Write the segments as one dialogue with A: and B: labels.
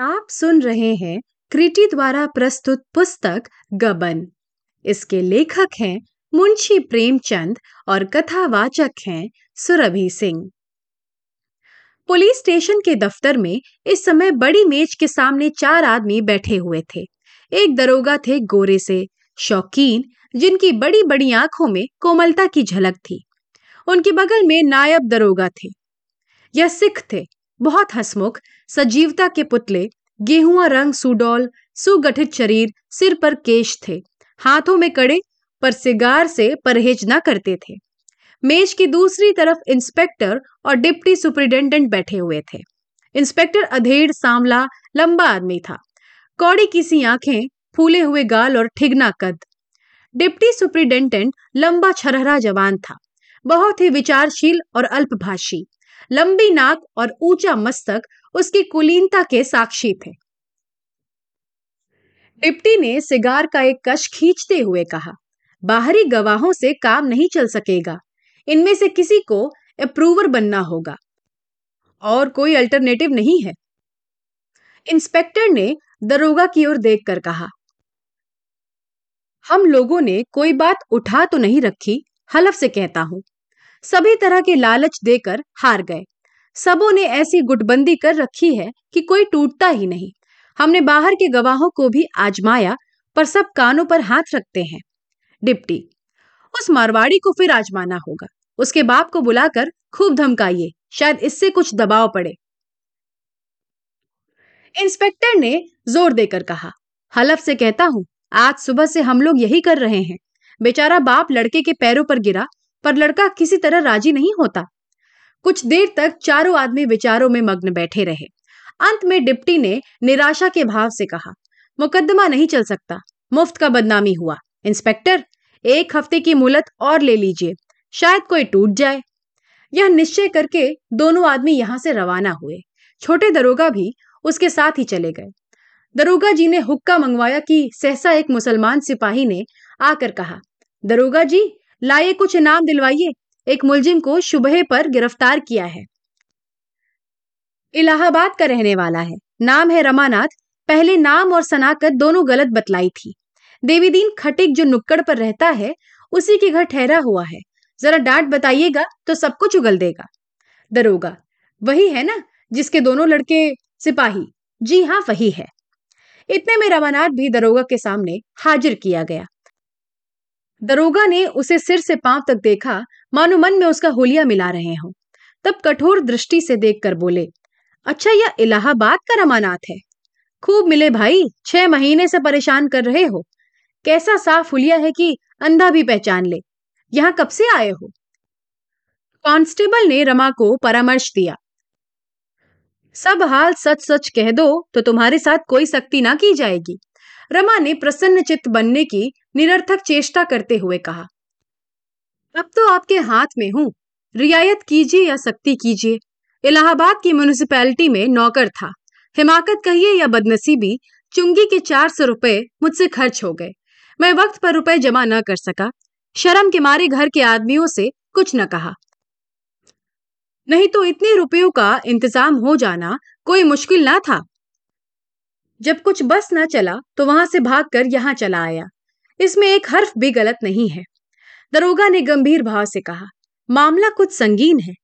A: आप सुन रहे हैं क्रिटी द्वारा प्रस्तुत पुस्तक गबन। इसके लेखक हैं मुंशी प्रेमचंद और कथावाचक हैं सुरभि सिंह। पुलिस स्टेशन के दफ्तर में इस समय बड़ी मेज के सामने चार आदमी बैठे हुए थे। एक दरोगा थे गोरे से, शौकीन, जिनकी बड़ी बड़ी आँखों में कोमलता की झलक थी। उनके बगल में नायब दरोगा थे। यह सिख थे बहुत हसमुख, सजीवता के पुतले गेहुआ रंग सुडौल, सुगठित शरीर, सिर पर केश थे। हाथों में कड़े, पर सिगार से परहेज न करते थे। मेज की दूसरी तरफ़ इंस्पेक्टर और डिप्टी सुपरिटेंडेंट बैठे हुए थे। इंस्पेक्टर अधेड़ सांवला लंबा आदमी था। कौड़ी की सी आँखें, फूले हुए गाल और ठिगना कद। डिप्टी सुपरिटेंडेंट लंबा छरहरा जवान था। बहुत ही विचारशील और अल्पभाषी। लंबी नाक और ऊँचा मस्तक उसकी कुलीनता के साक्षी थे। डिप्टी ने सिगार का एक कश खींचते हुए कहा, बाहरी गवाहों से काम नहीं चल सकेगा। इनमें से किसी को अप्रूवर बनना होगा। और कोई अल्टरनेटिव नहीं है। इंस्पेक्टर ने दरोगा की ओर देखकर कहा, हम लोगों ने कोई बात उठा तो नहीं रखी, हलफ से कहता हूँ। सभी तरह के लालच देकर हार गए। सबों ने ऐसी गुटबंदी कर रखी है कि कोई टूटता ही नहीं। हमने बाहर के गवाहों को भी आजमाया, पर सब कानों पर हाथ रखते हैं। डिप्टी, उस मारवाड़ी को फिर आजमाना होगा। उसके बाप को बुलाकर खूब धमकाइए, शायद इससे कुछ दबाव पड़े। इंस्पेक्टर ने ज़ोर देकर कहा, हलफ से कहता हूँ, आज सुबह से हम लोग यही कर रहे हैं। बेचारा बाप लड़के के पैरों पर गिरा पर लड़का किसी तरह राज़ी नहीं होता। कुछ देर तक चारों आदमी विचारों में मग्न बैठे रहे। अंत में डिप्टी ने निराशा के भाव से कहा मुकदमा नहीं चल सकता। मुफ़्त का बदनामी हुआ। इंस्पेक्टर, एक हफ़्ते की मुहलत और ले लीजिए। शायद कोई टूट जाए। यह निश्चय करके दोनों आदमी यहाँ से रवाना हुए। छोटे दरोगा भी उसके साथ ही चले गए। दरोगा जी ने हुक्का मंगवाया कि सहसा एक मुसलमान सिपाही ने आकर कहा, दरोगा जी लाइए कुछ इनाम दिलवाइए। एक मुलजिम को शुबह पर गिरफ़्तार किया है। इलाहाबाद का रहने वाला है। नाम है रमानाथ। पहले नाम और सनाकत दोनों गलत बतलाई थी। देवीदीन खटिक जो नुक्कड़ पर रहता है, उसी के घर ठहरा हुआ है। जरा डांट बताइएगा तो सब कुछ उगल देगा। दरोगा, वही है ना, जिसके दोनों लड़के सिपाही। जी हाँ वही है। इतने में रमानाथ भी दरोगा के सामने हाजिर किया गया। दरोगा ने उसे सिर से पाँव तक देखा, मानो मन में उसका होलिया मिला रहे हो। तब कठोर दृष्टि से देखकर बोले अच्छा यह इलाहाबाद का रमानाथ है। खूब मिले भाई, छह महीने से परेशान कर रहे हो। कैसा साफ़ हुलिया है कि अंधा भी पहचान ले। यहाँ कब से आए हो? कांस्टेबल ने रमा को परामर्श दिया, सब हाल सच सच कह दो तो तुम्हारे साथ कोई सख्ती ना की जाएगी। रमा ने प्रसन्न चित्त बनने की निरर्थक चेष्टा करते हुए कहा, अब तो आपके हाथ में हूँ। रियायत कीजिए या सख्ती कीजिए। इलाहाबाद की म्यूनिसिपैलिटी में नौकर था। हिमाकत कहिए या बदनसीबी, चुंगी के चार सौ रुपए मुझसे खर्च हो गए। मैं वक्त पर रुपए जमा न कर सका। शर्म के मारे घर के आदमियों से कुछ न कहा। नहीं तो इतने रुपयों का इंतज़ाम हो जाना कोई मुश्किल ना था। जब कुछ बस न चला तो वहाँ से भागकर यहाँ चला आया। इसमें एक हर्फ भी गलत नहीं है। दरोगा ने गंभीर भाव से कहा, मामला कुछ संगीन है।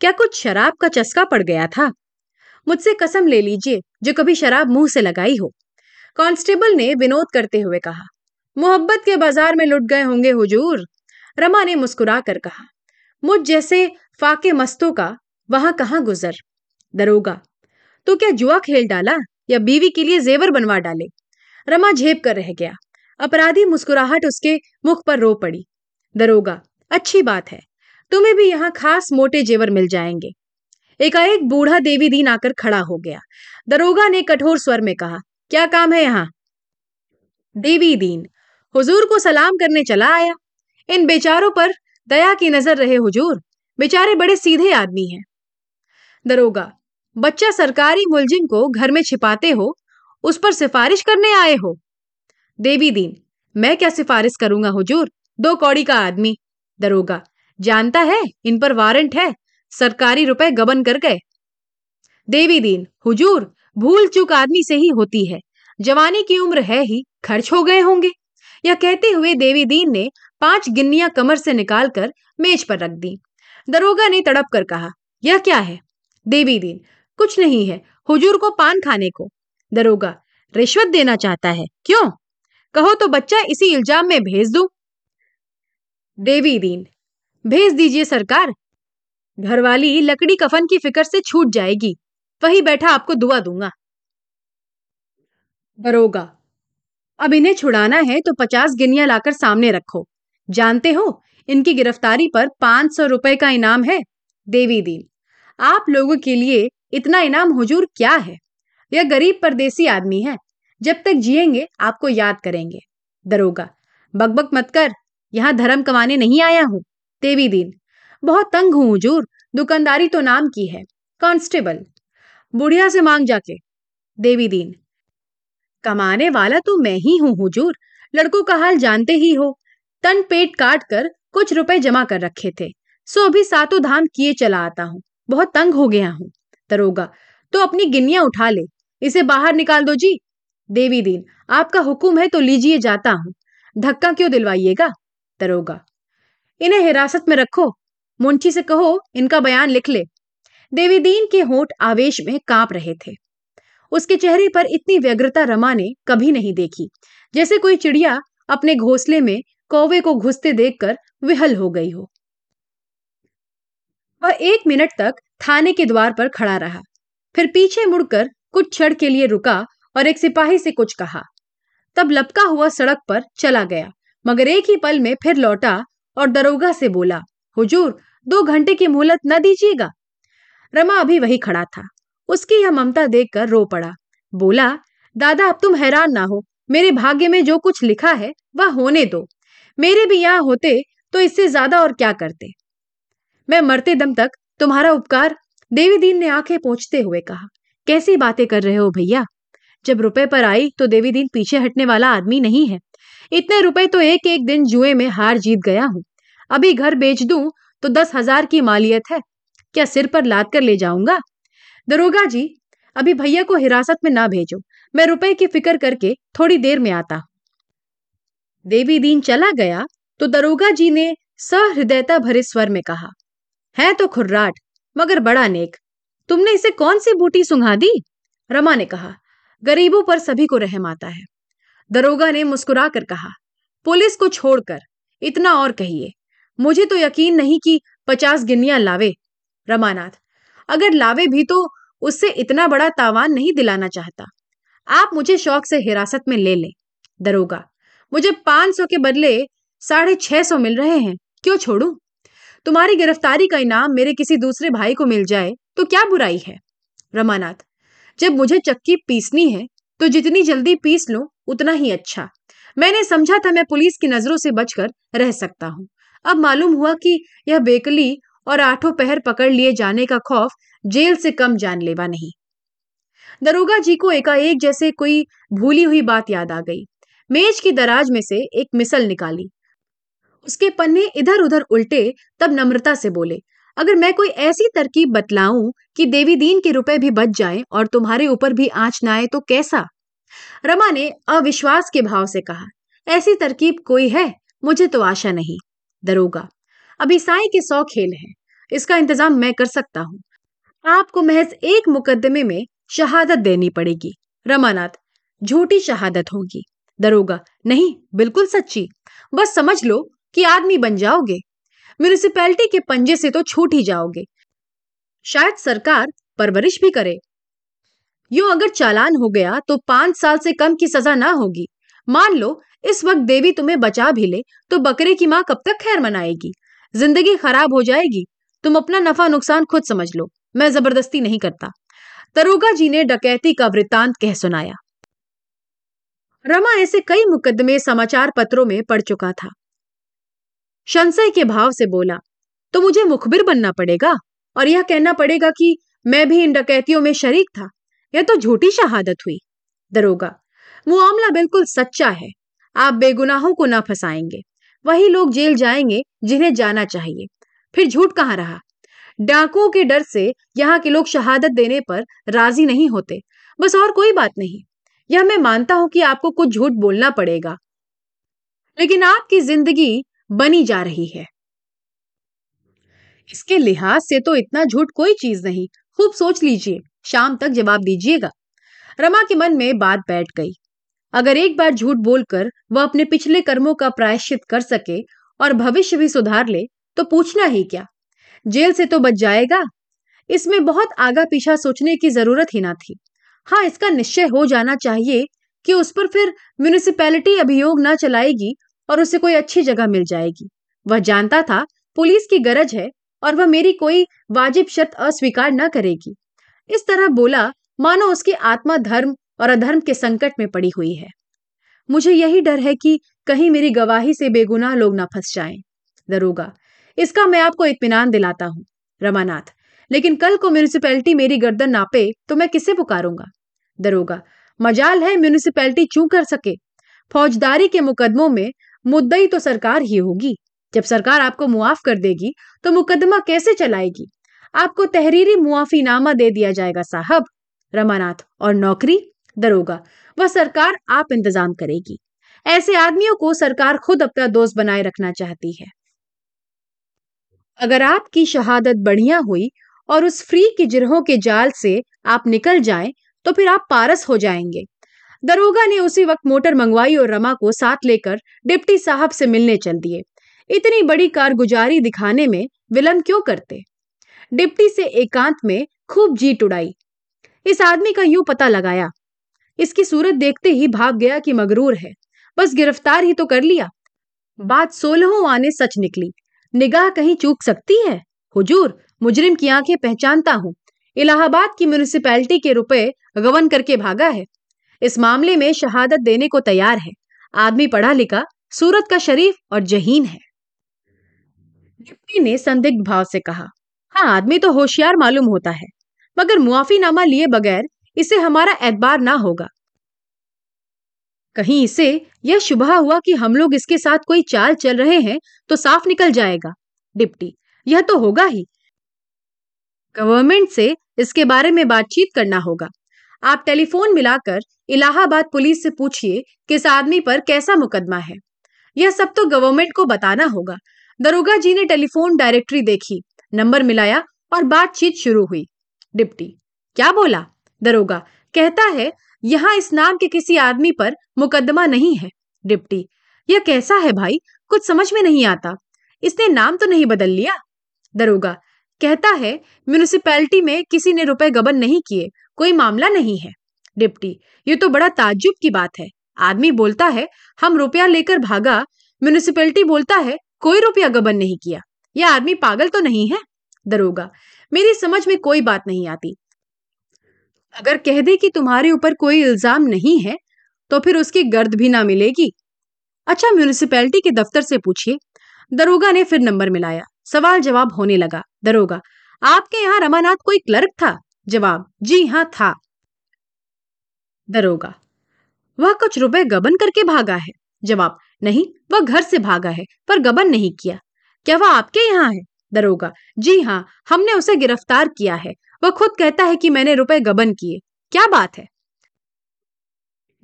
A: क्या कुछ शराब का चस्का पड़ गया था? मुझसे कसम ले लीजिए, जो कभी शराब मुँह से लगाई हो। कांस्टेबल ने विनोद करते हुए कहा, मोहब्बत के बाज़ार में लुट गए होंगे हुजूर। रमा ने मुस्कुरा कर कहा, मुझ जैसे फाके मस्तों का वहाँ कहाँ गुजर? दरोगा तो क्या जुआ खेल डाला या बीवी के लिए जेवर बनवा डाले? रमा झेप कर रह गया। अपराधी मुस्कुराहट उसके मुख पर रो पड़ी। दरोगा, अच्छी बात है। तुम्हें भी यहाँ खास मोटे जेवर मिल जाएँगे। एकाएक बूढ़ा देवी दीन आकर खड़ा हो गया। दरोगा ने कठोर स्वर में कहा, क्या काम है यहाँ? देवी दीन, हुजूर को सलाम करने चला आया। इन बेचारों पर दया की नज़र रहे हुजूर। बेचारे बड़े सीधे आदमी हैं। दरोगा, बच्चा सरकारी मुलजिम को घर में छिपाते हो, उस पर सिफारिश करने आए हो। देवी दीन, मैं क्या सिफारिश करूँगा हुजूर? दो कौड़ी का आदमी। दरोगा, जानता है इन पर वारंट है, सरकारी रुपए गबन कर गए। देवी दीन, हुजूर, भूल चूक आदमी से ही होती है। जवानी की उम्र है ही, खर्च हो गए होंगे। यह कहते हुए देवी दीन ने पाँच गिन्नियाँ कमर से निकालकर मेज पर रख दी। दरोगा ने तड़प कर कहा, यह क्या है? देवी दीन, कुछ नहीं है, हुजूर को पान खाने को। दरोगा, रिश्वत देना चाहता है, क्यों? कहो तो बच्चा इसी इल्ज़ाम में भेज दू। देवी दीन, भेज दीजिए सरकार। घरवाली लकड़ी कफन की फ़िक्र से छूट जाएगी। वही बैठा आपको दुआ दूँगा। दरोगा अब इन्हें छुड़ाना है तो पचास गिनिया लाकर सामने रखो। जानते हो, इनकी गिरफ्तारी पर पाँच सौ रुपए का इनाम है। देवी दीन, आप लोगों के लिए इतना इनाम हुजूर क्या है? यह गरीब परदेसी आदमी है। जब तक जिएँगे, आपको याद करेंगे। दरोगा, बकबक मत कर, यहाँ धर्म कमाने नहीं आया हूँ। देवी दीन, बहुत तंग हूँ हुजूर, दुकानदारी तो नाम की है। कांस्टेबल, बुढ़िया से मांग जाके। देवी दीन, कमाने वाला तो मैं ही हूँ हुजूर, लड़कों का हाल जानते ही हो। तन पेट काट कर कुछ रुपए जमा कर रखे थे। सो अभी सातों धाम किए चला आता हूँ, बहुत तंग हो गया हूँ। दरोगा तो अपनी गिनिया उठा ले, इसे बाहर निकाल दो जी। देवी दीन, आपका हुक्म है तो लीजिए जाता हूँ। धक्का क्यों दिलवाइएगा? दरोगा। इन्हें हिरासत में रखो। मुंशी से कहो, इनका बयान लिख ले। देवी दीन के होठ आवेश में काँप रहे थे। उसके चेहरे पर इतनी व्यग्रता रमा ने कभी नहीं देखी। जैसे कोई चिड़िया अपने घोंसले में कौवे को घुसते देखकर विहल हो गई हो। वह एक मिनट तक थाने के द्वार पर खड़ा रहा। फिर पीछे मुड़कर कुछ क्षण के लिए रुका और एक सिपाही से कुछ कहा। तब लपका हुआ सड़क पर चला गया, मगर एक ही पल में फिर लौटा और दरोगा से बोला, हुजूर, दो घंटे की मोहलत न दीजिएगा? रमा अभी वही खड़ा था। उसकी यह ममता देखकर रो पड़ा। बोला, दादा, अब तुम हैरान ना हो। मेरे भाग्य में जो कुछ लिखा है, वह होने दो। मेरे भी यहाँ होते तो इससे ज़्यादा और क्या करते? मैं मरते दम तक तुम्हारा उपकार देवी दीन ने आँखें पोंछते हुए कहा, कैसी बातें कर रहे हो भैया? जब रुपए पर आई तो देवी दीन पीछे हटने वाला आदमी नहीं है। इतने रुपए तो एक एक दिन जुए में हार जीत गया हूँ। अभी घर बेच दूँ तो दस हज़ार की मालियत है। क्या सिर पर लाद कर ले जाऊँगा? दरोगा जी, अभी भैया को हिरासत में ना भेजो। मैं रुपए की फ़िक्र करके थोड़ी देर में आता देवी दीन चला गया तो दरोगा जी ने सहृदयता भरे स्वर में कहा, है तो खुर्राट, मगर बड़ा नेक। तुमने इसे कौन सी बूटी सुंघा दी? रमा ने कहा गरीबों पर सभी को रहम आता है। दरोगा ने मुस्कुरा कर कहा, पुलिस को छोड़कर, इतना और कहिए। मुझे तो यकीन नहीं कि पचास गिनिया लावे। रमानाथ, अगर लावे भी तो उससे इतना बड़ा तावान नहीं दिलाना चाहता। आप मुझे शौक से हिरासत में ले लें। दरोगा, मुझे पाँच सौ के बदले साढ़े छह सौ मिल रहे हैं। क्यों छोड़ू? तुम्हारी गिरफ्तारी का इनाम मेरे किसी दूसरे भाई को मिल जाए तो क्या बुराई है? रमानाथ जब मुझे चक्की पीसनी है तो जितनी जल्दी पीस लो, उतना ही अच्छा। मैंने समझा था मैं पुलिस की नज़रों से बचकर रह सकता हूँ। अब मालूम हुआ कि यह बेकली और आठों पहर पकड़ लिए जाने का खौफ जेल से कम जानलेवा नहीं। दरोगा जी को एकाएक जैसे कोई भूली हुई बात याद आ गई। मेज की दराज में से एक मिसल निकाली। उसके पन्ने इधर उधर उल्टे तब नम्रता से बोले अगर मैं कोई ऐसी तरकीब बतलाऊं कि देवी दीन के रुपए भी बच जाएँ और तुम्हारे ऊपर भी आँच ना आए तो कैसा? रमा ने अविश्वास के भाव से कहा, ऐसी तरकीब कोई है? मुझे तो आशा नहीं। दरोगा, अभी साई के सौ खेल हैं। इसका इंतज़ाम मैं कर सकता हूँ। आपको महज एक मुकदमे में शहादत देनी पड़ेगी। रमानाथ, झूठी शहादत होगी। दरोगा, नहीं, बिल्कुल सच्ची। बस समझ लो कि आदमी बन जाओगे। म्यूनिसिपैलिटी के पंजे से तो छूट ही जाओगे। शायद सरकार परवरिश भी करे। यूँ अगर चालान हो गया तो पाँच साल से कम की सजा ना होगी। मान लो, इस वक्त देवी तुम्हें बचा भी ले तो बकरे की माँ कब तक खैर मनाएगी? ज़िंदगी खराब हो जाएगी, तुम अपना नफा नुकसान खुद समझ लो। मैं ज़बरदस्ती नहीं करता। तरोगा जी ने डकैती का वृतांत कह सुनाया। रमा ऐसे कई मुकदमे समाचार पत्रों में पढ़ चुका था। संशय के भाव से बोला तो मुझे मुखबिर बनना पड़ेगा? और यह कहना पड़ेगा कि मैं भी इन डकैतियों में शरीक था, यह तो झूठी शहादत हुई। दरोगा मुआमला बिल्कुल सच्चा है, आप बेगुनाहों को ना फंसाएँगे, वही लोग जेल जाएँगे जिन्हें जाना चाहिए। फिर झूठ कहाँ रहा? डाकुओं के डर से यहाँ के लोग शहादत देने पर राज़ी नहीं होते, बस और कोई बात नहीं। यह मैं मानता हूँ कि आपको कुछ झूठ बोलना पड़ेगा। लेकिन आपकी ज़िंदगी बनी जा रही है। इसके लिहाज से तो इतना झूठ कोई चीज़ नहीं। खूब सोच लीजिए। शाम तक जवाब दीजिएगा। रमा के मन में बात बैठ गई। अगर एक बार झूठ बोलकर वह अपने पिछले कर्मों का प्रायश्चित कर सके और भविष्य भी सुधार ले तो पूछना ही क्या? जेल से तो बच जाएगा। इसमें बहुत आगा पीछा सोचने की ज़रूरत ही ना थी। हाँ इसका निश्चय हो जाना चाहिए कि उस पर फिर म्यूनिसिपैलिटी अभियोग ना चलाएगी और उसे कोई अच्छी जगह मिल जाएगी। वह जानता था पुलिस की गरज है और वह मेरी कोई वाजिब शर्त अस्वीकार न करेगी। इस तरह बोला, मानो उसकी आत्मा धर्म और अधर्म के संकट में पड़ी हुई है। मुझे यही डर है कि कहीं मेरी गवाही से बेगुनाह लोग ना फंस जाएँ। दरोगा, इसका मैं आपको इत्मीनान दिलाता हूँ, रमानाथ, लेकिन कल को म्यूनिसिपैलिटी मेरी गर्दन नापे तो मैं किसे पुकारूँगा? दरोगा, मजाल है म्यूनिसिपैलिटी चू कर सके। फौजदारी के मुकदमों में मुद्दई तो सरकार ही होगी। जब सरकार आपको मुआफ कर देगी तो मुकदमा कैसे चलाएगी? आपको तहरीरी मुआफीनामा दे दिया जाएगा, साहब। रमानाथ, और नौकरी? दरोगा, वह सरकार आप इंतज़ाम करेगी। ऐसे आदमियों को सरकार खुद अपना दोस्त बनाए रखना चाहती है। अगर आपकी शहादत बढ़िया हुई और उस फ्री की जिरहों के जाल से आप निकल जाएँ तो फिर आप पारस हो जाएँगे। दरोगा ने उसी वक्त मोटर मंगवाई और रमा को साथ लेकर डिप्टी साहब से मिलने चल दिए। इतनी बड़ी कारगुजारी दिखाने में विलंब क्यों करते? डिप्टी से एकांत में खूब जीत उड़ाई। इस आदमी का यूँ पता लगाया। इसकी सूरत देखते ही भाग गया कि मगरूर है। बस गिरफ़्तार ही तो कर लिया। बात सोलहों आने सच निकली। निगाह कहीं चूक सकती है? हुजूर, मुजरिम की आँखें पहचानता हूँ। इलाहाबाद की म्यूनिसिपैलिटी के रुपए गवन करके भागा है। इस मामले में शहादत देने को तैयार है। आदमी पढ़ा लिखा, सूरत का शरीफ और जहीन है। डिप्टी ने संदिग्ध भाव से कहा हाँ आदमी तो होशियार मालूम होता है, मगर मुआफीनामा लिए बगैर इसे हमारा एतबार ना होगा। कहीं इसे यह शुभा हुआ कि हम लोग इसके साथ कोई चाल चल रहे हैं तो साफ़ निकल जाएगा। डिप्टी, यह तो होगा ही। गवर्नमेंट से इसके बारे में बातचीत करना होगा। आप टेलीफोन मिलाकर इलाहाबाद पुलिस से पूछिए कि इस आदमी पर कैसा मुकदमा है। यह सब तो गवर्नमेंट को बताना होगा। दरोगा जी ने टेलीफोन डायरेक्टरी देखी, नंबर मिलाया और बातचीत शुरू हुई। डिप्टी, क्या बोला? दरोगा, कहता है, यहाँ इस नाम के किसी आदमी पर मुकदमा नहीं है। डिप्टी, यह कैसा है भाई? कुछ समझ में नहीं आता। इसने नाम तो नहीं बदल लिया? दरोगा कहता है म्यूनिसिपैलिटी में किसी ने रुपए गबन नहीं किए, कोई मामला नहीं है। डिप्टी, ये तो बड़ा ताज्जुब की बात है। आदमी बोलता है, हम रुपया लेकर भागा। म्यूनिसिपैलिटी बोलता है, कोई रुपया गबन नहीं किया। यह आदमी पागल तो नहीं है? दरोगा, मेरी समझ में कोई बात नहीं आती। अगर कह दे कि तुम्हारे ऊपर कोई इल्ज़ाम नहीं है तो फिर उसकी गर्द भी ना मिलेगी। अच्छा म्यूनिसिपैलिटी के दफ्तर से पूछिए। दरोगा ने फिर नंबर मिलाया। सवाल जवाब होने लगा, दरोगा। आपके यहाँ रमानाथ कोई क्लर्क था? जवाब, जी हाँ था। दरोगा, वह कुछ रुपए गबन करके भागा है? जवाब, नहीं, वह घर से भागा है, पर गबन नहीं किया। क्या वह आपके यहाँ है? दरोगा, जी हाँ हमने उसे गिरफ़्तार किया है। वह खुद कहता है कि मैंने रुपए गबन किए। क्या बात है?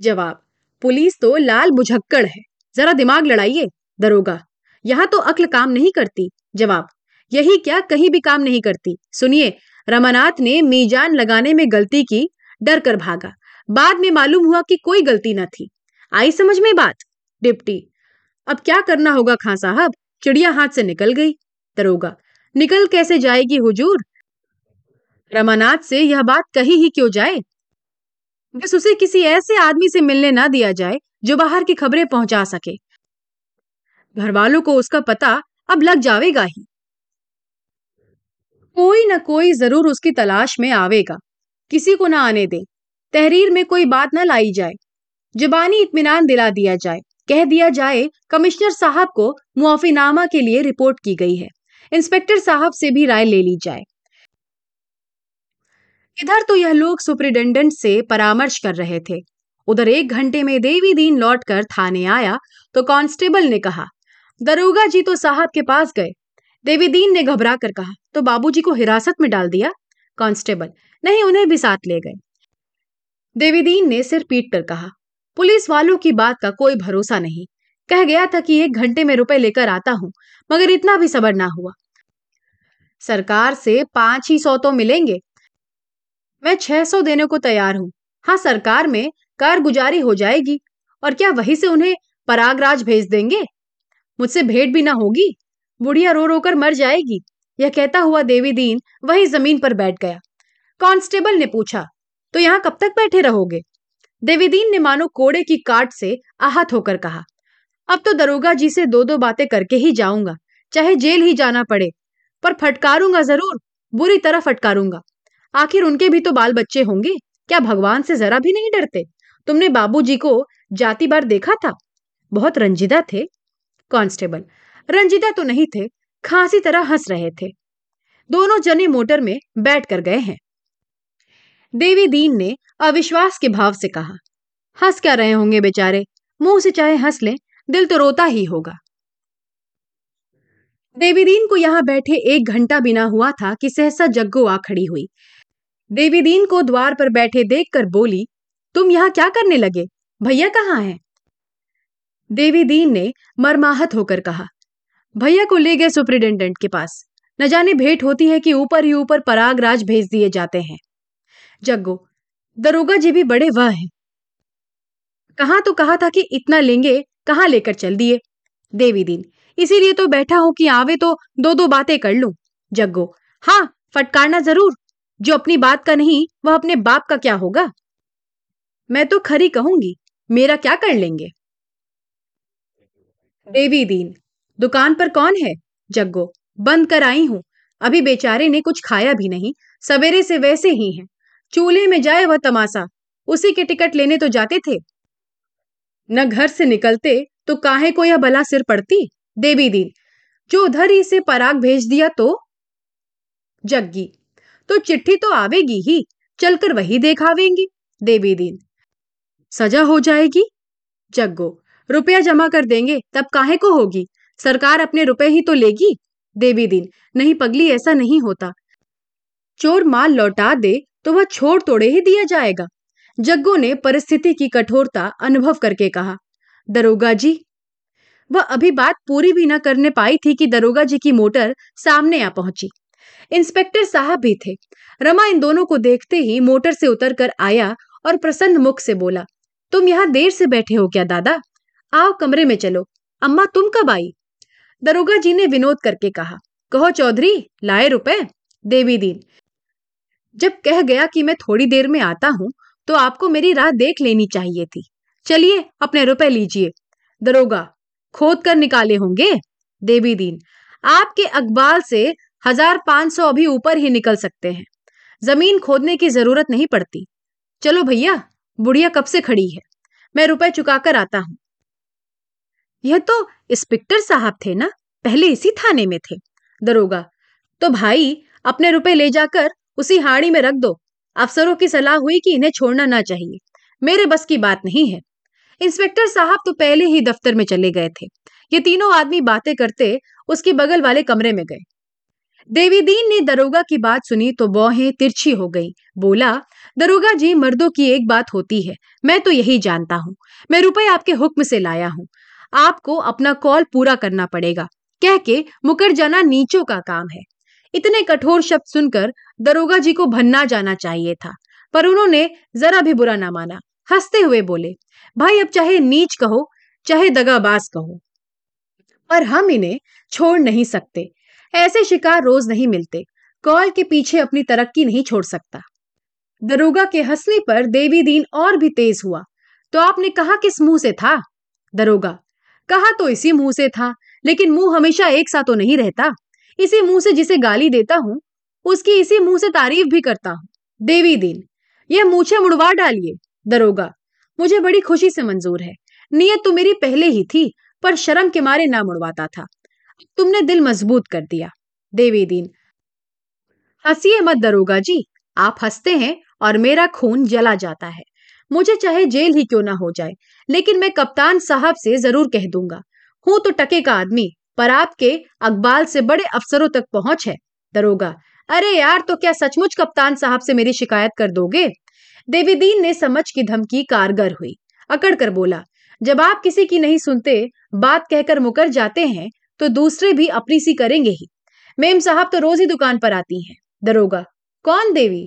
A: जवाब, पुलिस तो लाल बुझक्कड़ है। जरा दिमाग लड़ाइए, दरोगा। यहाँ तो अक्ल काम नहीं करती। जवाब, यही क्या कहीं भी काम नहीं करती। सुनिए, रमानाथ ने मीजान लगाने में गलती की, डर कर भागा। बाद में मालूम हुआ कि कोई गलती न थी। आई समझ में बात? डिप्टी, अब क्या करना होगा खां साहब? चिड़िया हाथ से निकल गई। दरोगा, निकल कैसे जाएगी हुजूर? रमानाथ से यह बात कही ही क्यों जाए? बस उसे किसी ऐसे आदमी से मिलने ना दिया जाए, जो बाहर की खबरें पहुँचा सके। घर वालों को उसका पता अब लग जाएगा ही। कोई न कोई ज़रूर उसकी तलाश में आवेगा। किसी को ना आने दे। तहरीर में कोई बात ना लाई जाए। जबानी इत्मीनान दिला दिया जाए। कह दिया जाए, कमिश्नर साहब को मुआफीनामा के लिए रिपोर्ट की गई है। इंस्पेक्टर साहब से भी राय ले ली जाए। इधर तो यह लोग सुप्रिटेंडेंट से परामर्श कर रहे थे। उधर एक घंटे में देवी दीन लौटकर थाने आया तो कांस्टेबल ने कहा दरोगा जी तो साहब के पास गए। देवी दीन ने घबरा कर कहा तो बाबूजी को हिरासत में डाल दिया? कांस्टेबल, नहीं, उन्हें भी साथ ले गए। देवीदीन ने सिर पीट कर कहा, पुलिस वालों की बात का कोई भरोसा नहीं। कह गया था कि एक घंटे में रुपए लेकर आता हूँ, मगर इतना भी सबर ना हुआ। सरकार से पाँच ही सौ तो मिलेंगे। मैं छह सौ देने को तैयार हूँ। हाँ सरकार में कारगुजारी हो जाएगी, और क्या वही से उन्हें परागराज भेज देंगे? मुझसे भेंट भी ना होगी। बुढ़िया रो रो कर मर जाएगी। यह कहता हुआ देवी दीन वही ज़मीन पर बैठ गया। कांस्टेबल ने पूछा तो यहाँ कब तक बैठे रहोगे? देवीदीन ने मानो कोड़े की काट से आहत होकर कहा, अब तो दरोगा जी से दो दो बातें करके ही जाऊँगा। चाहे जेल ही जाना पड़े, पर फटकारूँगा ज़रूर, बुरी तरह फटकारूँगा। आखिर उनके भी तो बाल बच्चे होंगे। क्या भगवान से जरा भी नहीं डरते? तुमने बाबूजी को जाति बार देखा था? बहुत रंजीदा थे। कांस्टेबल। रंजीदा तो नहीं थे, खांसी तरह हंस रहे थे। दोनों जने मोटर में बैठ कर गए हैं। देवी दीन ने अविश्वास के भाव से कहा, हंस क्या रहे होंगे बेचारे? मुँह से चाहे हंस लें, दिल तो रोता ही होगा। देवीदीन को यहाँ बैठे एक घंटा बिना हुआ था कि सहसा जग्गो आ खड़ी हुई। देवीदीन को द्वार पर बैठे देखकर बोली, तुम यहाँ क्या करने लगे? भैया कहाँ हैं? देवीदीन ने मरमाहत होकर कहा, भैया को ले गए सुप्रिंटेंडेंट के पास। न जाने भेंट होती है कि ऊपर ही ऊपर परागराज भेज दिए जाते हैं। जग्गो, दरोगा जी भी बड़े वह हैं। कहा तो कहा था कि इतना लेंगे, कहाँ लेकर चल दिए? देवी दीन, इसीलिए तो बैठा हूँ कि आवे तो दो दो बातें कर लूँ। जग्गो हाँ फटकारना ज़रूर। जो अपनी बात का नहीं, वह अपने बाप का क्या होगा? मैं तो खरी कहूँगी, मेरा क्या कर लेंगे? देवी दीन, दुकान पर कौन है? जग्गो, बंद कर आई हूँ। अभी बेचारे ने कुछ खाया भी नहीं, सवेरे से वैसे ही हैं। चूल्हे में जाए वह तमाशा, उसी के टिकट लेने तो जाते थे। न घर से निकलते तो काहे को यह भला सिर पड़ती? देवी दीन, जो उधर ही से पराग भेज दिया तो? जग्गी तो चिट्ठी तो आवेगी ही, चलकर वही देखावेंगी देवी दीन, सजा हो जाएगी? जग्गो रुपया जमा कर देंगे, तब काहे को होगी? सरकार अपने रुपए ही तो लेगी? देवी दीन, नहीं पगली ऐसा नहीं होता। चोर माल लौटा दे तो वह छोड़ तोड़े ही दिया जाएगा। जग्गो ने परिस्थिति की कठोरता अनुभव करके कहा, दरोगा जी। वह अभी बात पूरी भी न करने पाई थी कि दरोगा जी की मोटर सामने आ पहुँची। इंस्पेक्टर साहब भी थे। रमा इन दोनों को देखते ही मोटर से उतर कर आया और प्रसन्न मुख से बोला, तुम यहाँ देर से बैठे हो क्या, दादा? आओ कमरे में चलो। अम्मा, तुम कब आई? दरोगा जी ने विनोद करके कहा, कहो चौधरी, लाए रुपए? देवी दीन, जब कह गया कि मैं थोड़ी देर में आता हूँ तो आपको मेरी राह देख लेनी चाहिए थी। चलिए, अपने रुपए लीजिए। दरोगा, खोद कर निकाले होंगे? देवी दीन, आपके अकबाल से हज़ार पाँच सौ अभी ऊपर ही निकल सकते हैं। ज़मीन खोदने की ज़रूरत नहीं पड़ती। चलो भैया, बुढ़िया कब से खड़ी है? मैं रुपए चुकाकर आता हूँ। यह तो इंस्पेक्टर साहब थे ना? पहले इसी थाने में थे। दरोगा तो भाई, अपने रुपए ले जाकर उसी हाड़ी में रख दो। अफसरों की सलाह हुई कि इन्हें छोड़ना ना चाहिए। मेरे बस की बात नहीं है। इंस्पेक्टर साहब तो पहले ही दफ्तर में चले गए थे। ये तीनों आदमी बातें करते उसके बगल वाले कमरे में गए। देवीदीन ने दरोगा की बात सुनी तो बौहें तिरछी हो गई। बोला, दरोगा जी, मर्दों की एक बात होती है। मैं तो यही जानता हूँ। मैं रुपए आपके हुक्म से लाया हूँ। आपको अपना कॉल पूरा करना पड़ेगा। कह के मुकर जाना नीचों का काम है। इतने कठोर शब्द सुनकर दरोगा जी को भन्ना जाना चाहिए था, पर उन्होंने जरा भी बुरा ना माना। हँसते हुए बोले, भाई, अब चाहे नीच कहो, चाहे दगाबाज कहो, पर हम इन्हें छोड़ नहीं सकते। ऐसे शिकार रोज नहीं मिलते। कॉल के पीछे अपनी तरक्की नहीं छोड़ सकता। दरोगा के हंसने पर देवी दीन और भी तेज हुआ। तो आपने कहा किस मुँह से था? दरोगा कहा तो इसी मुँह से था, लेकिन मुँह हमेशा एक सा तो नहीं रहता। इसी मुँह से जिसे गाली देता हूँ, उसकी इसी मुँह से तारीफ़ भी करता हूँ। देवी दीन, यह मूछे मुड़वा डालिए, दरोगा। मुझे बड़ी खुशी से मंजूर है। नियत तो मेरी पहले ही थी, पर शर्म के मारे ना मुड़वाता था। तुमने दिल मज़बूत कर दिया। देवी दीन, हंसिए मत दरोगा जी। आप हँसते हैं और मेरा खून जला जाता है। मुझे चाहे जेल ही क्यों ना हो जाए, लेकिन मैं कप्तान साहब से ज़रूर कह दूँगा। हूँ तो टके का आदमी, पर आपके अकबाल से बड़े अफसरों तक पहुँच है, दरोगा। अरे यार तो क्या सचमुच कप्तान साहब से मेरी शिकायत कर दोगे? देवीदीन ने समझ की धमकी कारगर हुई। अकड़ कर बोला, जब आप किसी की नहीं सुनते, बात कहकर मुकर जाते हैं तो दूसरे भी अपनी सी करेंगे ही। मेम साहब तो रोज ही दुकान पर आती हैं। दरोगा, कौन देवी?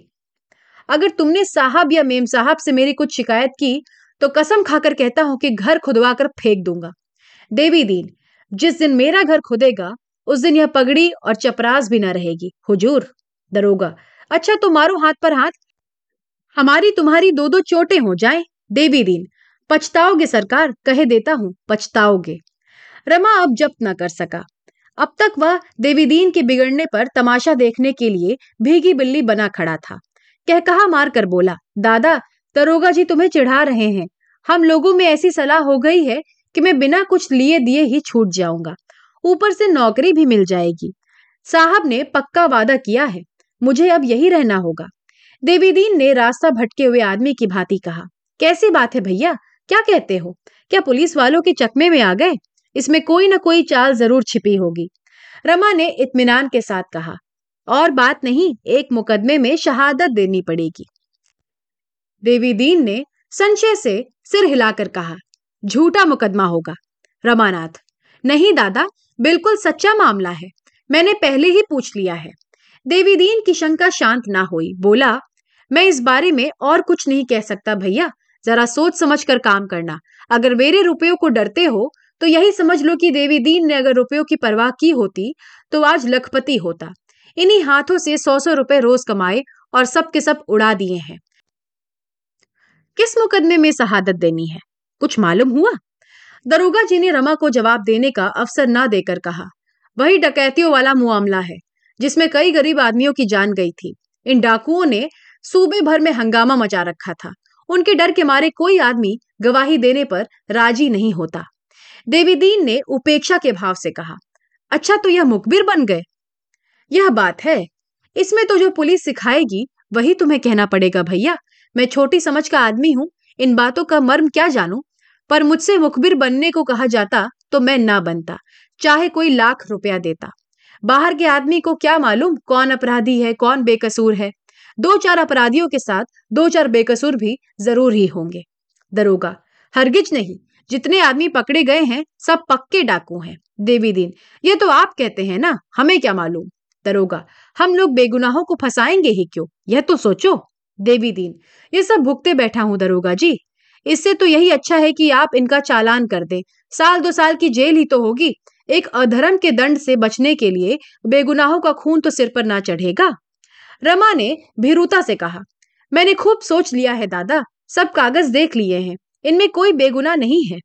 A: अगर तुमने साहब या मेम साहब से मेरी कुछ शिकायत की तो कसम खाकर कहता हूँ कि घर खुदवा कर फेंक दूँगा। देवी दीन, जिस दिन मेरा घर खुदेगा, उस दिन यह पगड़ी और चपरास भी ना रहेगी। हुजूर, दरोगा अच्छा तो मारो हाथ पर हाथ। हमारी तुम्हारी दो दो चोटें हो, जाए। देवी दीन, पछताओगे सरकार, कहे देता हूँ, पछताओगे। रमा अब जब्त न कर सका। अब तक वह देवीदीन के बिगड़ने पर तमाशा देखने के लिए भीगी बिल्ली बना खड़ा था। कह कहा मार कर बोला, दादा दरोगा जी तुम्हें चिढ़ा रहे हैं। हम लोगों में ऐसी सलाह हो गई है कि मैं बिना कुछ लिए दिए ही छूट जाऊँगा। ऊपर से नौकरी भी मिल जाएगी। साहब ने पक्का वादा किया है। मुझे अब यही रहना होगा। देवीदीन ने रास्ता भटके हुए आदमी की भांति कहा, कैसी बात है भैया? क्या कहते हो? क्या पुलिस वालों के चकमे में आ गए? इसमें कोई ना कोई चाल ज़रूर छिपी होगी। रमा ने इत्मीनान के साथ कहा और बात नहीं, एक मुकदमे में शहादत देनी पड़ेगी। देवी दीन ने संशय से सिर हिलाकर कहा, झूठा मुकदमा होगा। रमानाथ, नहीं दादा, बिल्कुल सच्चा मामला है। मैंने पहले ही पूछ लिया है। देवी दीन की शंका शांत ना हुई। बोला, मैं इस बारे में और कुछ नहीं कह सकता भैया। जरा सोच समझ कर काम करना। अगर मेरे रुपयों को डरते हो तो यही समझ लो कि देवी दीन ने अगर रुपयों की परवाह की होती तो आज लखपति होता। इन्हीं हाथों से सौ सौ रुपए रोज कमाए और सब के सब उड़ा दिए हैं। किस मुकदमे में शहादत देनी है? कुछ मालूम हुआ? दरोगा जी ने रमा को जवाब देने का अवसर ना देकर कहा। वही डकैतियों वाला मामला है, जिसमें कई गरीब आदमियों की जान गई थी। इन डाकुओं ने सूबे भर में हंगामा मचा रखा था। उनके डर के मारे कोई आदमी गवाही देने पर राज़ी नहीं होता। देवीदीन ने उपेक्षा के भाव से कहा अच्छा तो यह मुखबिर बन गए। यह बात है। इसमें तो जो पुलिस सिखाएगी, वही तुम्हें कहना पड़ेगा भैया। मैं छोटी समझ का आदमी हूँ, इन बातों का मर्म क्या जानू? पर मुझसे मुखबिर बनने को कहा जाता तो मैं ना बनता, चाहे कोई लाख रुपया देता। बाहर के आदमी को क्या मालूम कौन अपराधी है, कौन बेकसूर है? दो चार अपराधियों के साथ दो चार बेकसूर भी ज़रूर ही होंगे। दरोगा, हरगिज नहीं, जितने आदमी पकड़े गए हैं, सब पक्के डाकू हैं। देवी दीन, ये तो आप कहते हैं ना, हमें क्या मालूम? दरोगा। हम लोग बेगुनाहों को फंसाएँगे ही क्यों? यह तो सोचो। देवी दीन, ये सब भुगते बैठा हूँ दरोगा जी। इससे तो यही अच्छा है कि आप इनका चालान कर दें। साल दो साल की जेल ही तो होगी। एक अधर्म के दंड से बचने के लिए बेगुनाहों का खून तो सिर पर ना चढ़ेगा। रमा ने भीरुता से कहा, मैंने खूब सोच लिया है दादा। सब कागज़ देख लिए हैं। इनमें कोई बेगुना नहीं है।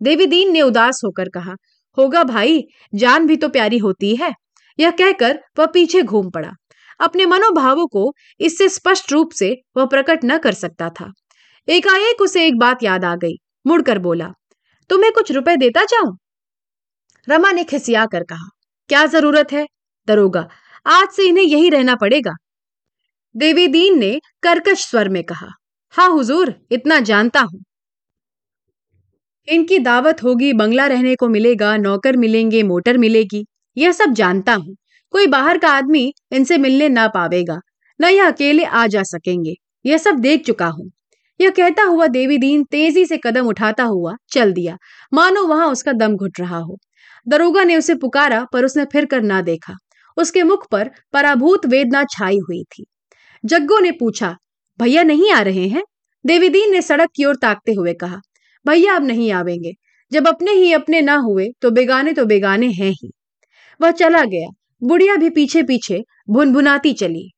A: देवीदीन ने उदास होकर कहा, होगा भाई, जान भी तो प्यारी होती है। यह कहकर वह पीछे घूम पड़ा। अपने मनोभावों को इससे स्पष्ट रूप से वह प्रकट न कर सकता था। एकाएक उसे एक बात याद आ गई, मुड़कर बोला, तुम्हें कुछ रुपए देता जाऊँ? रमा ने खिसिया कर कहा, क्या ज़रूरत है? दरोगा, आज से इन्हें यही रहना पड़ेगा। देवीदीन ने कर्कश स्वर में कहा हाँ हुजूर, इतना जानता हूँ। इनकी दावत होगी, बंगला रहने को मिलेगा, नौकर मिलेंगे, मोटर मिलेगी। यह सब जानता हूँ। कोई बाहर का आदमी इनसे मिलने ना पावेगा, न यह अकेले आ जा सकेंगे। यह सब देख चुका हूँ। यह कहता हुआ देवी दीन तेज़ी से कदम उठाता हुआ चल दिया। मानो वहाँ उसका दम घुट रहा हो। दरोगा ने उसे पुकारा, पर उसने फिर कर ना देखा। उसके मुख पर पराभूत वेदना छाई हुई थी। जग्गो ने पूछा, भैया नहीं आ रहे हैं? देवीदीन ने सड़क की ओर ताकते हुए कहा, भैया अब नहीं आवेंगे। जब अपने ही अपने ना हुए तो बेगाने तो बेगाने हैं ही। वह चला गया। बुढ़िया भी पीछे पीछे भुनभुनाती चली।